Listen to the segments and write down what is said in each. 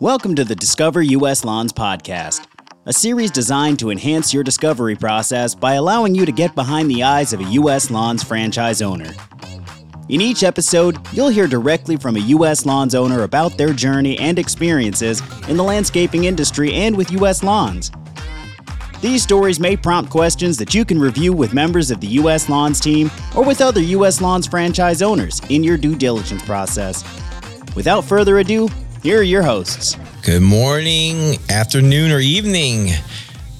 Welcome to the Discover U.S. Lawns podcast, a series designed to enhance your discovery process by allowing you to get behind the eyes of a U.S. Lawns franchise owner. In each episode, you'll hear directly from a U.S. Lawns owner about their journey and experiences in the landscaping industry and with U.S. Lawns. These stories may prompt questions that you can review with members of the U.S. Lawns team or with other U.S. Lawns franchise owners in your due diligence process. Without further ado, here are your hosts. Good morning, afternoon, or evening,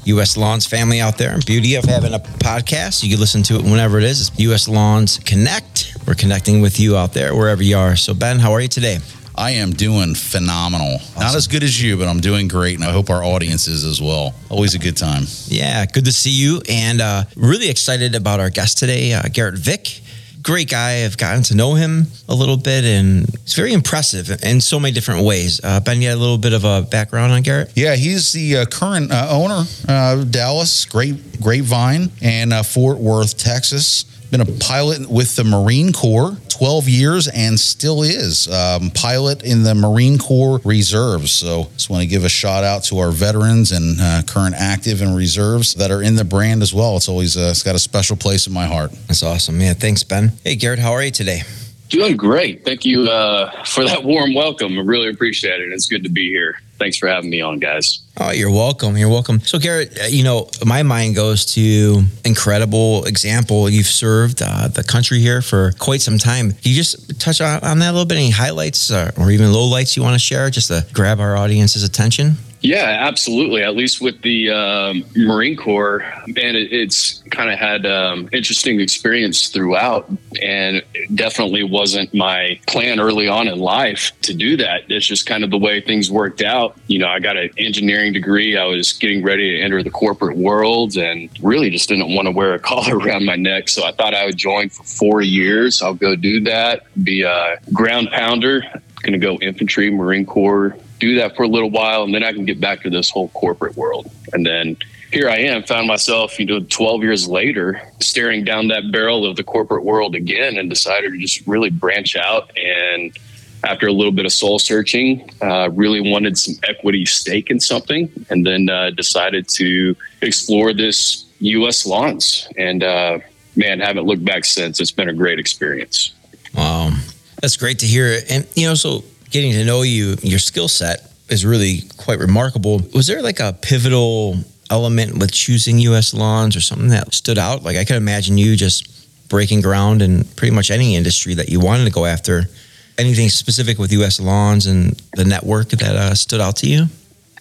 U.S. Lawns family out there. Beauty of having a podcast. You can listen to it whenever it is. It's U.S. Lawns Connect. We're connecting with you out there, wherever you are. So, Ben, how are you today? I am doing phenomenal. Awesome. Not as good as you, but I'm doing great, and I hope our audience is as well. Always a good time. Yeah, good to see you, and uh, really excited about our guest today, uh, Garrett Vick great guy. I've gotten to know him a little bit, and he's very impressive in so many different ways. Uh, ben, you had a little bit of a background on Garrett? Yeah, he's the uh, current uh, owner, uh, Dallas Grape Grapevine, and uh, Fort Worth, Texas been a pilot with the Marine Corps 12 years and still is um, pilot in the Marine Corps Reserves. So just want to give a shout out to our veterans and uh, current active and reserves that are in the brand as well. It's always uh, it's got a special place in my heart. That's awesome. Yeah, thanks, Ben. Hey, Garrett, how are you today? Doing great. Thank you uh, for that warm welcome. I really appreciate it. It's good to be here. Thanks for having me on, guys. Oh, you're welcome. You're welcome. So, Garrett, uh, you know, my mind goes to incredible example. You've served uh, the country here for quite some time. Can you just touch on, on that a little bit? Any highlights uh, or even lowlights you want to share just to grab our audience's attention? Yeah, absolutely. At least with the um, Marine Corps, and it, it's kind of had um, interesting experience throughout, and it definitely wasn't my plan early on in life to do that. It's just kind of the way things worked out. You know, I got an engineering degree. I was getting ready to enter the corporate world, and really just didn't want to wear a collar around my neck. So I thought I would join for four years. I'll go do that, be a ground pounder going to go infantry, Marine Corps, do that for a little while, and then I can get back to this whole corporate world. And then here I am, found myself, you know, 12 years later, staring down that barrel of the corporate world again, and decided to just really branch out. And after a little bit of soul searching, uh, really wanted some equity stake in something, and then uh, decided to explore this U.S. lawns. And uh, man, haven't looked back since. It's been a great experience. Wow. That's great to hear. And, you know, so getting to know you, your skill set is really quite remarkable. Was there like a pivotal element with choosing US lawns or something that stood out? Like I could imagine you just breaking ground in pretty much any industry that you wanted to go after. Anything specific with US lawns and the network that uh, stood out to you?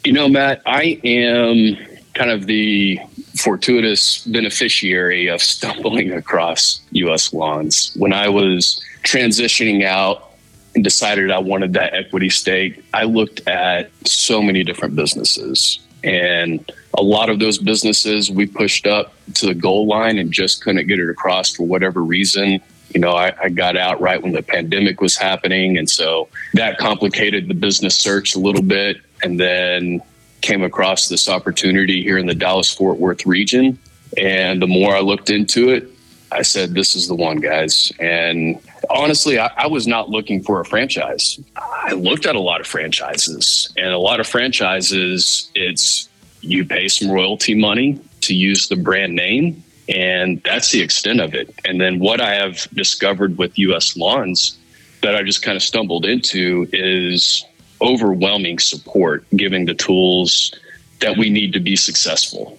You know, Matt, I am kind of the fortuitous beneficiary of stumbling across US lawns. When I was transitioning out and decided I wanted that equity stake, I looked at so many different businesses. And a lot of those businesses we pushed up to the goal line and just couldn't get it across for whatever reason. You know, I, I, got out right when the pandemic was happening. And so that complicated the business search a little bit. And then came across this opportunity here in the Dallas Fort Worth region. And the more I looked into it, I said, This is the one, guys. And honestly, I, I, was not looking for a franchise. I looked at a lot of franchises, and a lot of franchises, it's you pay some royalty money to use the brand name, and that's the extent of it. And then what I have discovered with US Lawns that I just kind of stumbled into is overwhelming support, giving the tools that we need to be successful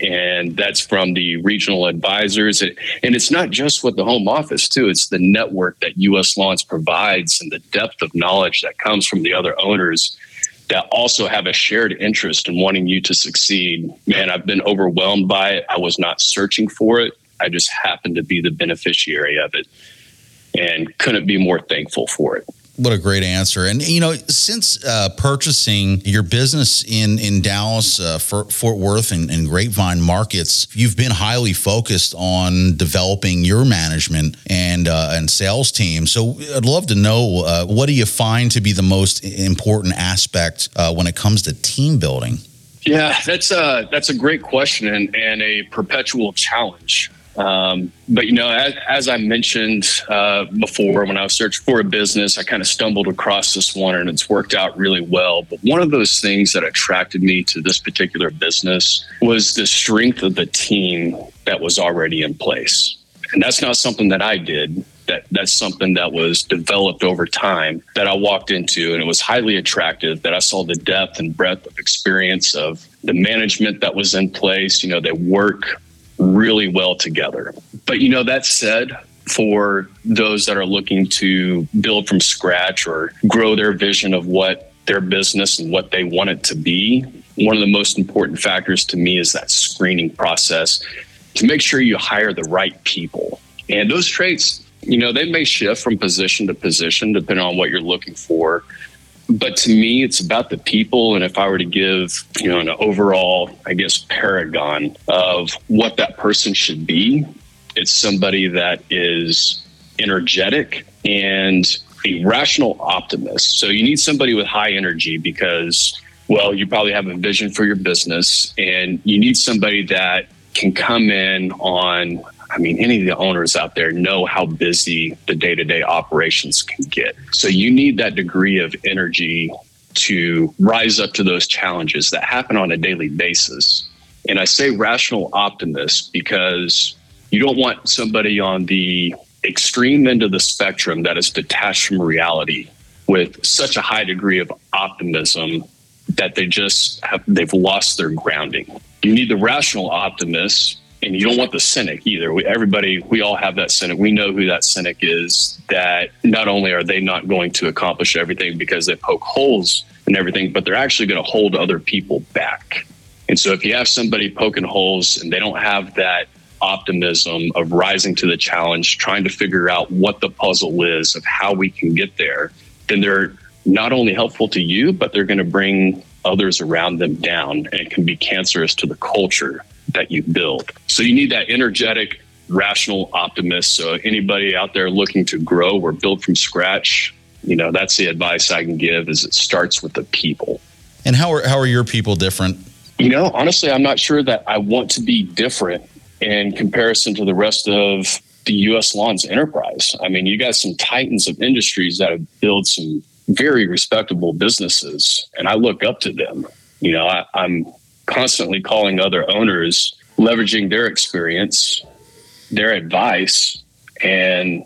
and that's from the regional advisors. And it's not just with the home office, too. It's the network that U.S. Lawns provides and the depth of knowledge that comes from the other owners that also have a shared interest in wanting you to succeed. Man, I've been overwhelmed by it. I was not searching for it. I just happened to be the beneficiary of it and couldn't be more thankful for it. What a great answer. And, you know, since uh, purchasing your business in, in Dallas, uh, Fort Worth, and, and, Grapevine markets, you've been highly focused on developing your management and, uh, and sales team. So I'd love to know uh, what do you find to be the most important aspect uh, when it comes to team building? Yeah, that's a, that's a great question and, and a perpetual challenge Um, but you know, as, as I mentioned uh, before, when I was searching for a business, I kind of stumbled across this one, and it's worked out really well. But one of those things that attracted me to this particular business was the strength of the team that was already in place, and that's not something that I did. That that's something that was developed over time that I walked into, and it was highly attractive. That I saw the depth and breadth of experience of the management that was in place. You know, they work really well together. But you know, that said, for those that are looking to build from scratch or grow their vision of what their business and what they want it to be, one of the most important factors to me is that screening process to make sure you hire the right people. And those traits, you know, they may shift from position to position depending on what you're looking for but to me it's about the people. And if i were to give you know an overall i guess paragon of what that person should be it's somebody that is energetic and a rational optimist. So you need somebody with high energy because well you probably have a vision for your business and you need somebody that can come in on I mean, any of the owners out there know how busy the day to day operations can get. So you need that degree of energy to rise up to those challenges that happen on a daily basis. And I say rational optimist because you don't want somebody on the extreme end of the spectrum that is detached from reality with such a high degree of optimism that they just have they've lost their grounding. You need the rational optimist and you don't want the cynic either. We, everybody, we all have that cynic. We know who that cynic is. That not only are they not going to accomplish everything because they poke holes in everything, but they're actually going to hold other people back. And so, if you have somebody poking holes and they don't have that optimism of rising to the challenge, trying to figure out what the puzzle is of how we can get there, then they're not only helpful to you, but they're going to bring others around them down and it can be cancerous to the culture that you build. So you need that energetic, rational optimist. So anybody out there looking to grow or build from scratch, you know, that's the advice I can give is it starts with the people. And how are how are your people different? You know, honestly, I'm not sure that I want to be different in comparison to the rest of the US Lawns enterprise. I mean, you got some titans of industries that have built some very respectable businesses, and I look up to them. You know, I, I'm constantly calling other owners, leveraging their experience, their advice. And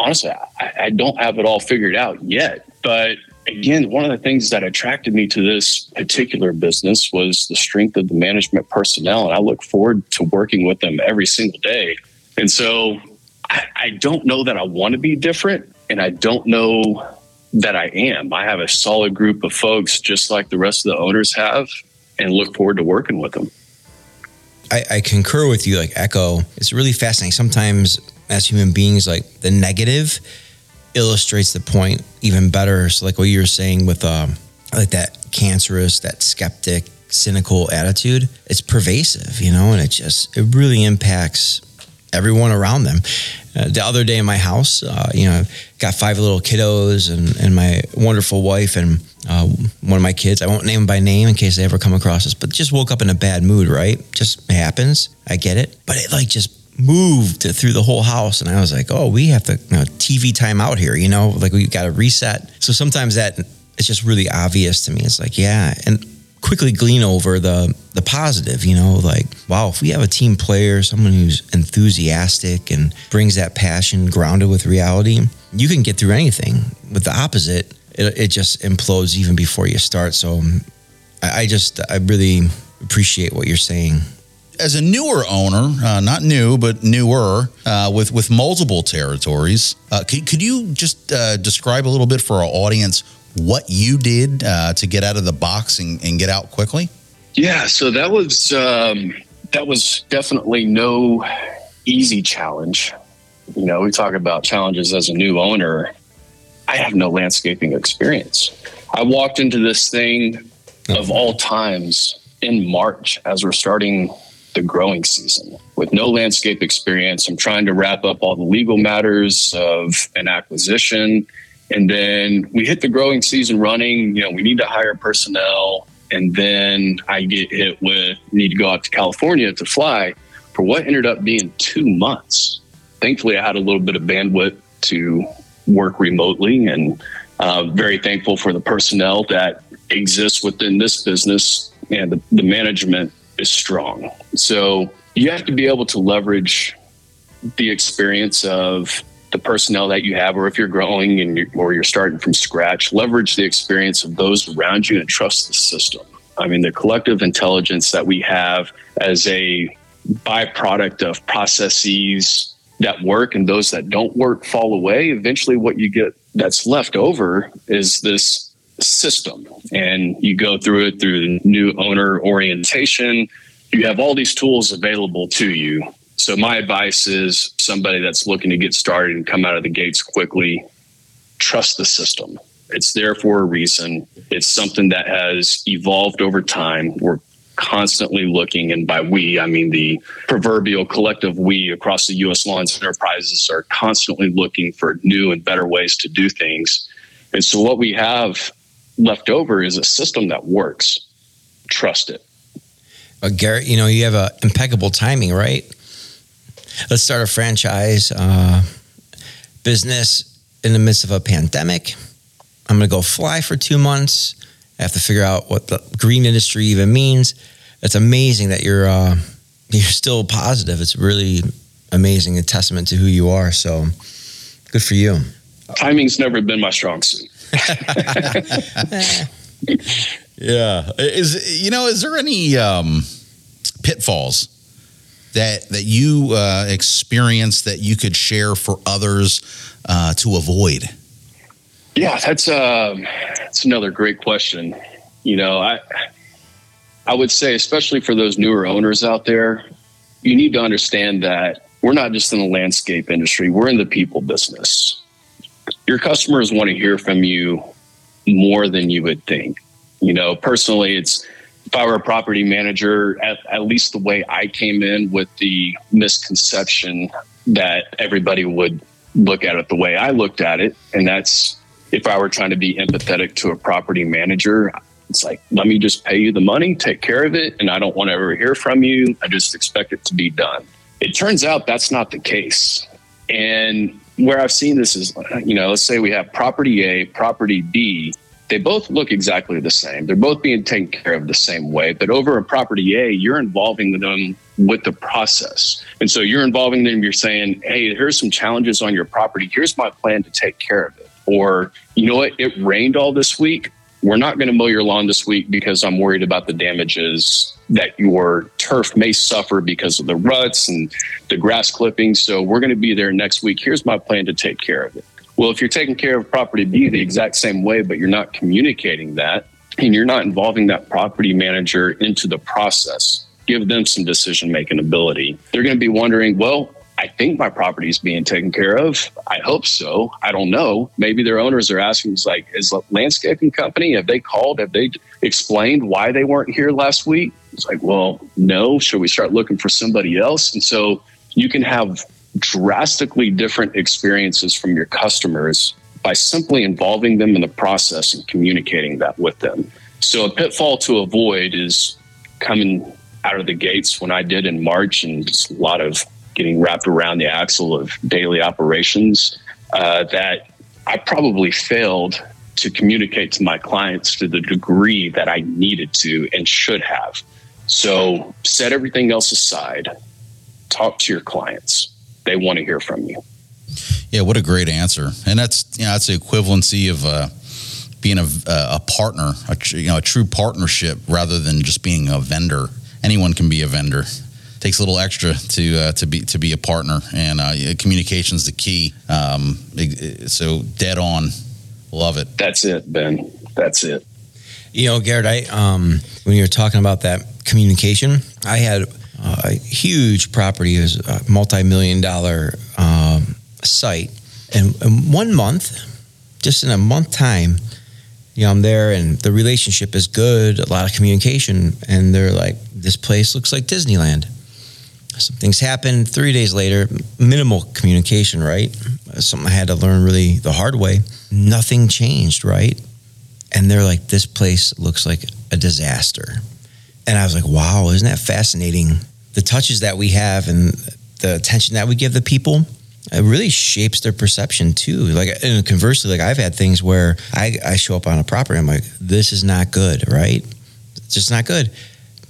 honestly, I, I don't have it all figured out yet. But again, one of the things that attracted me to this particular business was the strength of the management personnel. And I look forward to working with them every single day. And so I, I don't know that I want to be different. And I don't know that I am. I have a solid group of folks, just like the rest of the owners have and look forward to working with them. I, I concur with you, like Echo. It's really fascinating. Sometimes, as human beings, like the negative illustrates the point even better. So, like what you were saying with um, like that cancerous, that skeptic, cynical attitude, it's pervasive, you know, and it just it really impacts everyone around them. Uh, the other day in my house, uh, you know, got five little kiddos and, and my wonderful wife and uh, one of my kids. I won't name them by name in case they ever come across this, but just woke up in a bad mood, right? Just happens. I get it. But it like just moved through the whole house. And I was like, oh, we have to you know, TV time out here, you know, like we got to reset. So sometimes that it's just really obvious to me. It's like, yeah. And quickly glean over the the positive, you know, like wow, if we have a team player, someone who's enthusiastic and brings that passion grounded with reality, you can get through anything. With the opposite, it, it just implodes even before you start. So I, I just I really appreciate what you're saying as a newer owner, uh, not new but newer, uh, with with multiple territories, uh, could, could you just uh, describe a little bit for our audience what you did uh, to get out of the box and, and, get out quickly? Yeah, so that was um, that was definitely no easy challenge. You know, we talk about challenges as a new owner. I have no landscaping experience. I walked into this thing of all times in March as we're starting the growing season with no landscape experience. I'm trying to wrap up all the legal matters of an acquisition and then we hit the growing season running. You know, we need to hire personnel. And then I get hit with need to go out to California to fly. for what ended up being two months. Thankfully, I had a little bit of bandwidth to work remotely and uh, very thankful for the personnel that exists within this business and the, the management is strong. So you have to be able to leverage the experience of the personnel that you have, or if you're growing and you're, or you're starting from scratch, leverage the experience of those around you and trust the system. I mean, the collective intelligence that we have as a byproduct of processes that work and those that don't work fall away. Eventually, what you get that's left over is this system, and you go through it through the new owner orientation. You have all these tools available to you so my advice is somebody that's looking to get started and come out of the gates quickly, trust the system. It's there for a reason. It's something that has evolved over time. We're constantly looking, and by we, I mean the proverbial collective we across the U.S. Lawns enterprises are constantly looking for new and better ways to do things. And so, what we have left over is a system that works. Trust it. Uh, Garrett, you know, you have a impeccable timing, right? Let's start a franchise uh, business in the midst of a pandemic. I'm going to go fly for two months. I have to figure out what the green industry even means. It's amazing that you're uh, you're still positive. It's really amazing, a testament to who you are. So good for you. Timing's never been my strong suit. yeah, is you know, is there any um, pitfalls that that you uh, that you could share for others uh, to avoid? Yeah, that's uh, that's another great question. You know, I I would say, especially for those newer owners out there, you need to understand that we're not just in the landscape industry; we're in the people business. Your customers want to hear from you more than you would think. You know, personally, it's if I were a property manager, at, at least the way I came in with the misconception that everybody would look at it the way I looked at it. And that's if I were trying to be empathetic to a property manager, it's like, let me just pay you the money, take care of it. And I don't want to ever hear from you. I just expect it to be done. It turns out that's not the case. And where I've seen this is, you know, let's say we have property A, property B, they both look exactly the same. They're both being taken care of the same way. But over a property A, you're involving them with the process. And so you're involving them, you're saying, hey, here's some challenges on your property. Here's my plan to take care of it. Or, you know what, it rained all this week. We're not going to mow your lawn this week because I'm worried about the damages that your turf may suffer because of the ruts and the grass clippings. So we're going to be there next week. Here's my plan to take care of it. Well, if you're taking care of property B the exact same way, but you're not communicating that and you're not involving that property manager into the process, give them some decision making ability. They're going to be wondering, well, I think my property is being taken care of. I hope so. I don't know. Maybe their owners are asking, it's like, is landscaping company, have they called? Have they explained why they weren't here last week? It's like, well, no. Should we start looking for somebody else? And so you can have drastically different experiences from your customers by simply involving them in the process and communicating that with them. So, a pitfall to avoid is coming out of the gates when I did in March and just a lot of getting wrapped around the axle of daily operations uh, that I probably failed to communicate to my clients to the degree that I needed to and should have. So, set everything else aside, talk to your clients they want to hear from you. Yeah, what a great answer, and that's you know that's the equivalency of uh, being a, a partner, a, you know, a true partnership rather than just being a vendor. Anyone can be a vendor. It takes a little extra to uh, to be to be a partner, and uh, communication is the key. Um, so dead on, love it. That's it, Ben. That's it. You know, Garrett, I um, when you were talking about that communication, I had a huge property, is a multi-million dollar um, site, and one month, just in a month time, you know, I'm there and the relationship is good, a lot of communication, and they're like, "This place looks like Disneyland." Some things happen. Three days later, minimal communication, right? Something I had to learn really the hard way. Nothing changed, right? And they're like, "This place looks like a disaster." And I was like, "Wow, isn't that fascinating?" the touches that we have and the attention that we give the people, it really shapes their perception too. Like, and conversely, like I've had things where I, I show up on a property, I'm like, this is not good, right? It's just not good.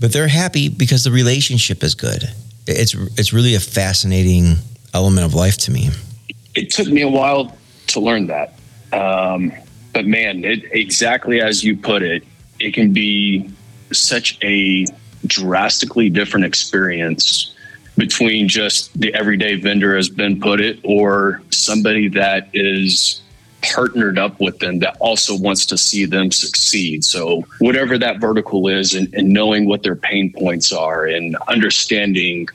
But they're happy because the relationship is good. It's it's really a fascinating element of life to me. It took me a while to learn that. Um, but man, it, exactly as you put it, it can be such a drastically different experience between just the everyday vendor as Ben put it or somebody that is partnered up with them that also wants to see them succeed. So whatever that vertical is and, and knowing what their pain points are and understanding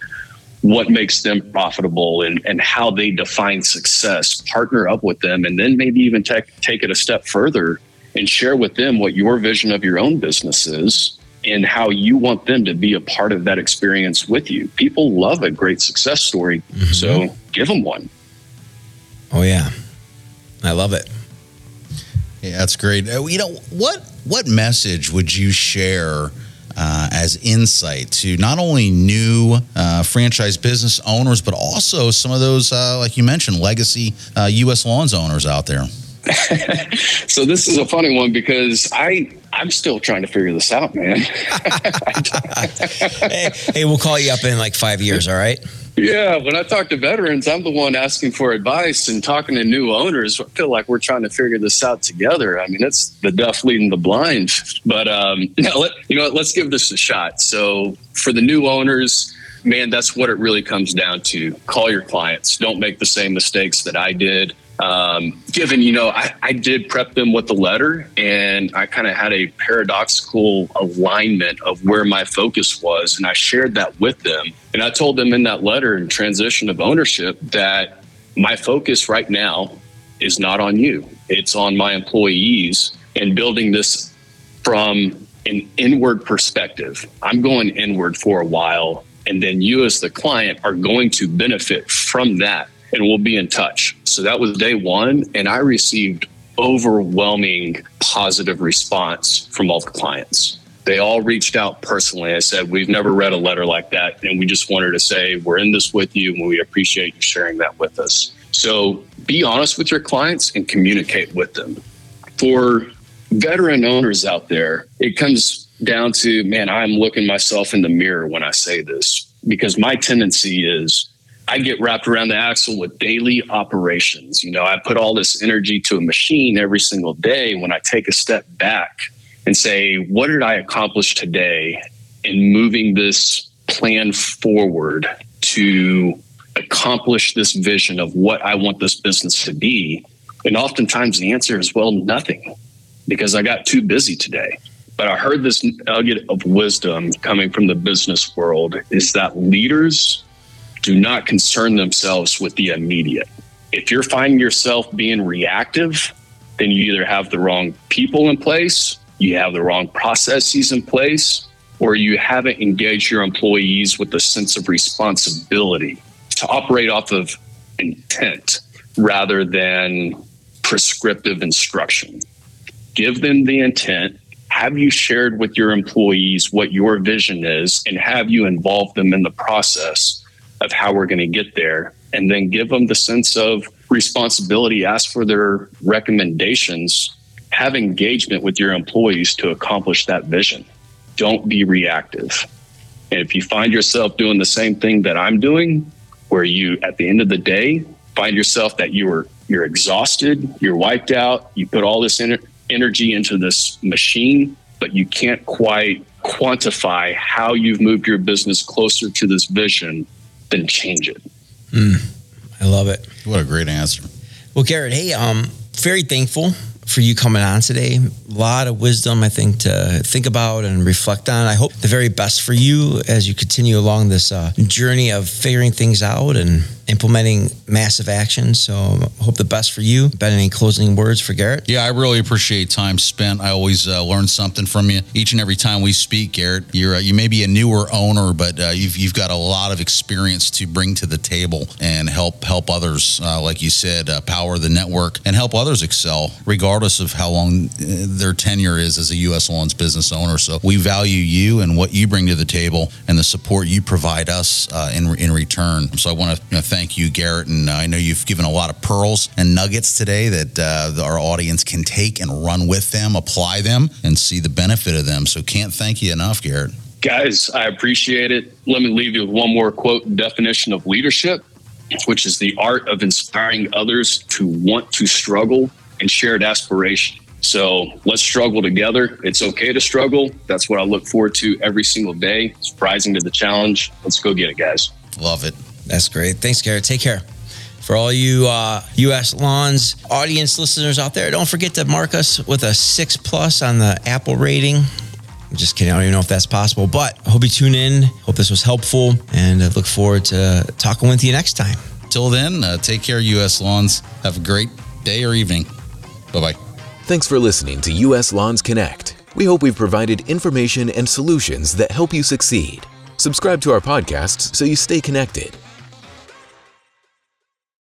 what makes them profitable and, and how they define success, partner up with them, and then maybe even take, take it a step further and share with them what your vision of your own business is and how you want them to be a part of that experience with you. People love a great success story, mm-hmm. so give them one. Oh yeah, I love it. Yeah, that's great. Uh, you know what? What message would you share? Uh, as insight to not only new uh, franchise business owners, but also some of those, uh, like you mentioned, legacy U.S. uh, lawns owners out there. so this is a funny one because I I'm still trying to figure this out, man. hey, hey, we'll call you up in like five years. All right. Yeah, when I talk to veterans, I'm the one asking for advice and talking to new owners. I feel like we're trying to figure this out together. I mean, it's the deaf leading the blind. But um, let, you know, let's give this a shot. So for the new owners, man, that's what it really comes down to. Call your clients. Don't make the same mistakes that I did um, given you know I, I, did prep them with the letter and i kind of had a paradoxical alignment of where my focus was and i shared that with them. And i told them in that letter in transition of ownership that my focus right now is not on you. It's on my employees and building this from an inward perspective. I'm going inward for a while and then you as the client are going to benefit from that and we'll be in touch. So that was day one. And I received overwhelming positive response from all the clients. They all reached out personally. I said, We've never read a letter like that. And we just wanted to say, We're in this with you and we appreciate you sharing that with us. So be honest with your clients and communicate with them. For veteran owners out there, it comes down to, man, I'm looking myself in the mirror when I say this because my tendency is I get wrapped around the axle with daily operations. You know, I put all this energy to a machine every single day. When I take a step back and say, what did I accomplish today in moving this plan forward to accomplish this vision of what I want this business to be? And oftentimes the answer is, well, nothing, because I got too busy today. But I heard this nugget of wisdom coming from the business world is that leaders do not concern themselves with the immediate. If you're finding yourself being reactive, then you either have the wrong people in place, you have the wrong processes in place, or you haven't engaged your employees with a sense of responsibility to operate off of intent rather than prescriptive instruction. Give them the intent. Have you shared with your employees what your vision is and have you involved them in the process of how we're going to get there and then give them the sense of responsibility ask for their recommendations have engagement with your employees to accomplish that vision. Don't be reactive. And if you find yourself doing the same thing that i'm doing where you at the end of the day find yourself that you are you're exhausted you're wiped out you put all this ener- energy into this machine but you can't quite quantify how you've moved your business closer to this vision then change it. Mm, I love it. What a great answer. Well, Garrett, hey, um, very thankful for you coming on today. A lot of wisdom, I think, to think about and reflect on. I hope the very best for you as you continue along this uh, journey of figuring things out and implementing massive action. So hope the best for you. Ben, any closing words for Garrett? Yeah, I really appreciate time spent. I always uh, learn something from you each and every time we speak, Garrett. You're uh, you may be a newer owner, but uh, you've you've got a lot of experience to bring to the table and help help others, uh, like you said, uh, power the network and help others excel, regardless regardless of how long uh, their tenure is as a U.S. Lawns business owner. So we value you and what you bring to the table and the support you provide us uh, in in return. So I want to thank you, Garrett, and I know you've given a lot of pearls and nuggets today that uh, our audience can take and run with them, apply them, and see the benefit of them. So can't thank you enough, Garrett. Guys, I appreciate it. Let me leave you with one more quote definition of leadership, which is the art of inspiring others to want to struggle and shared aspiration. So let's struggle together. It's okay to struggle. That's what I look forward to every single day. It's rising to the challenge. Let's go get it, guys. Love it. That's great. Thanks, Garrett. Take care. For all you uh, U.S. Lawns audience listeners out there, don't forget to mark us with a six plus on the Apple rating. I'm just kidding. I don't even know if that's possible, but I hope you tune in. Hope this was helpful, and I look forward to talking with you next time. Till then, uh, take care, U.S. Lawns. Have a great day or evening. Bye bye. Thanks for listening to US Lawns Connect. We hope we've provided information and solutions that help you succeed. Subscribe to our podcasts so you stay connected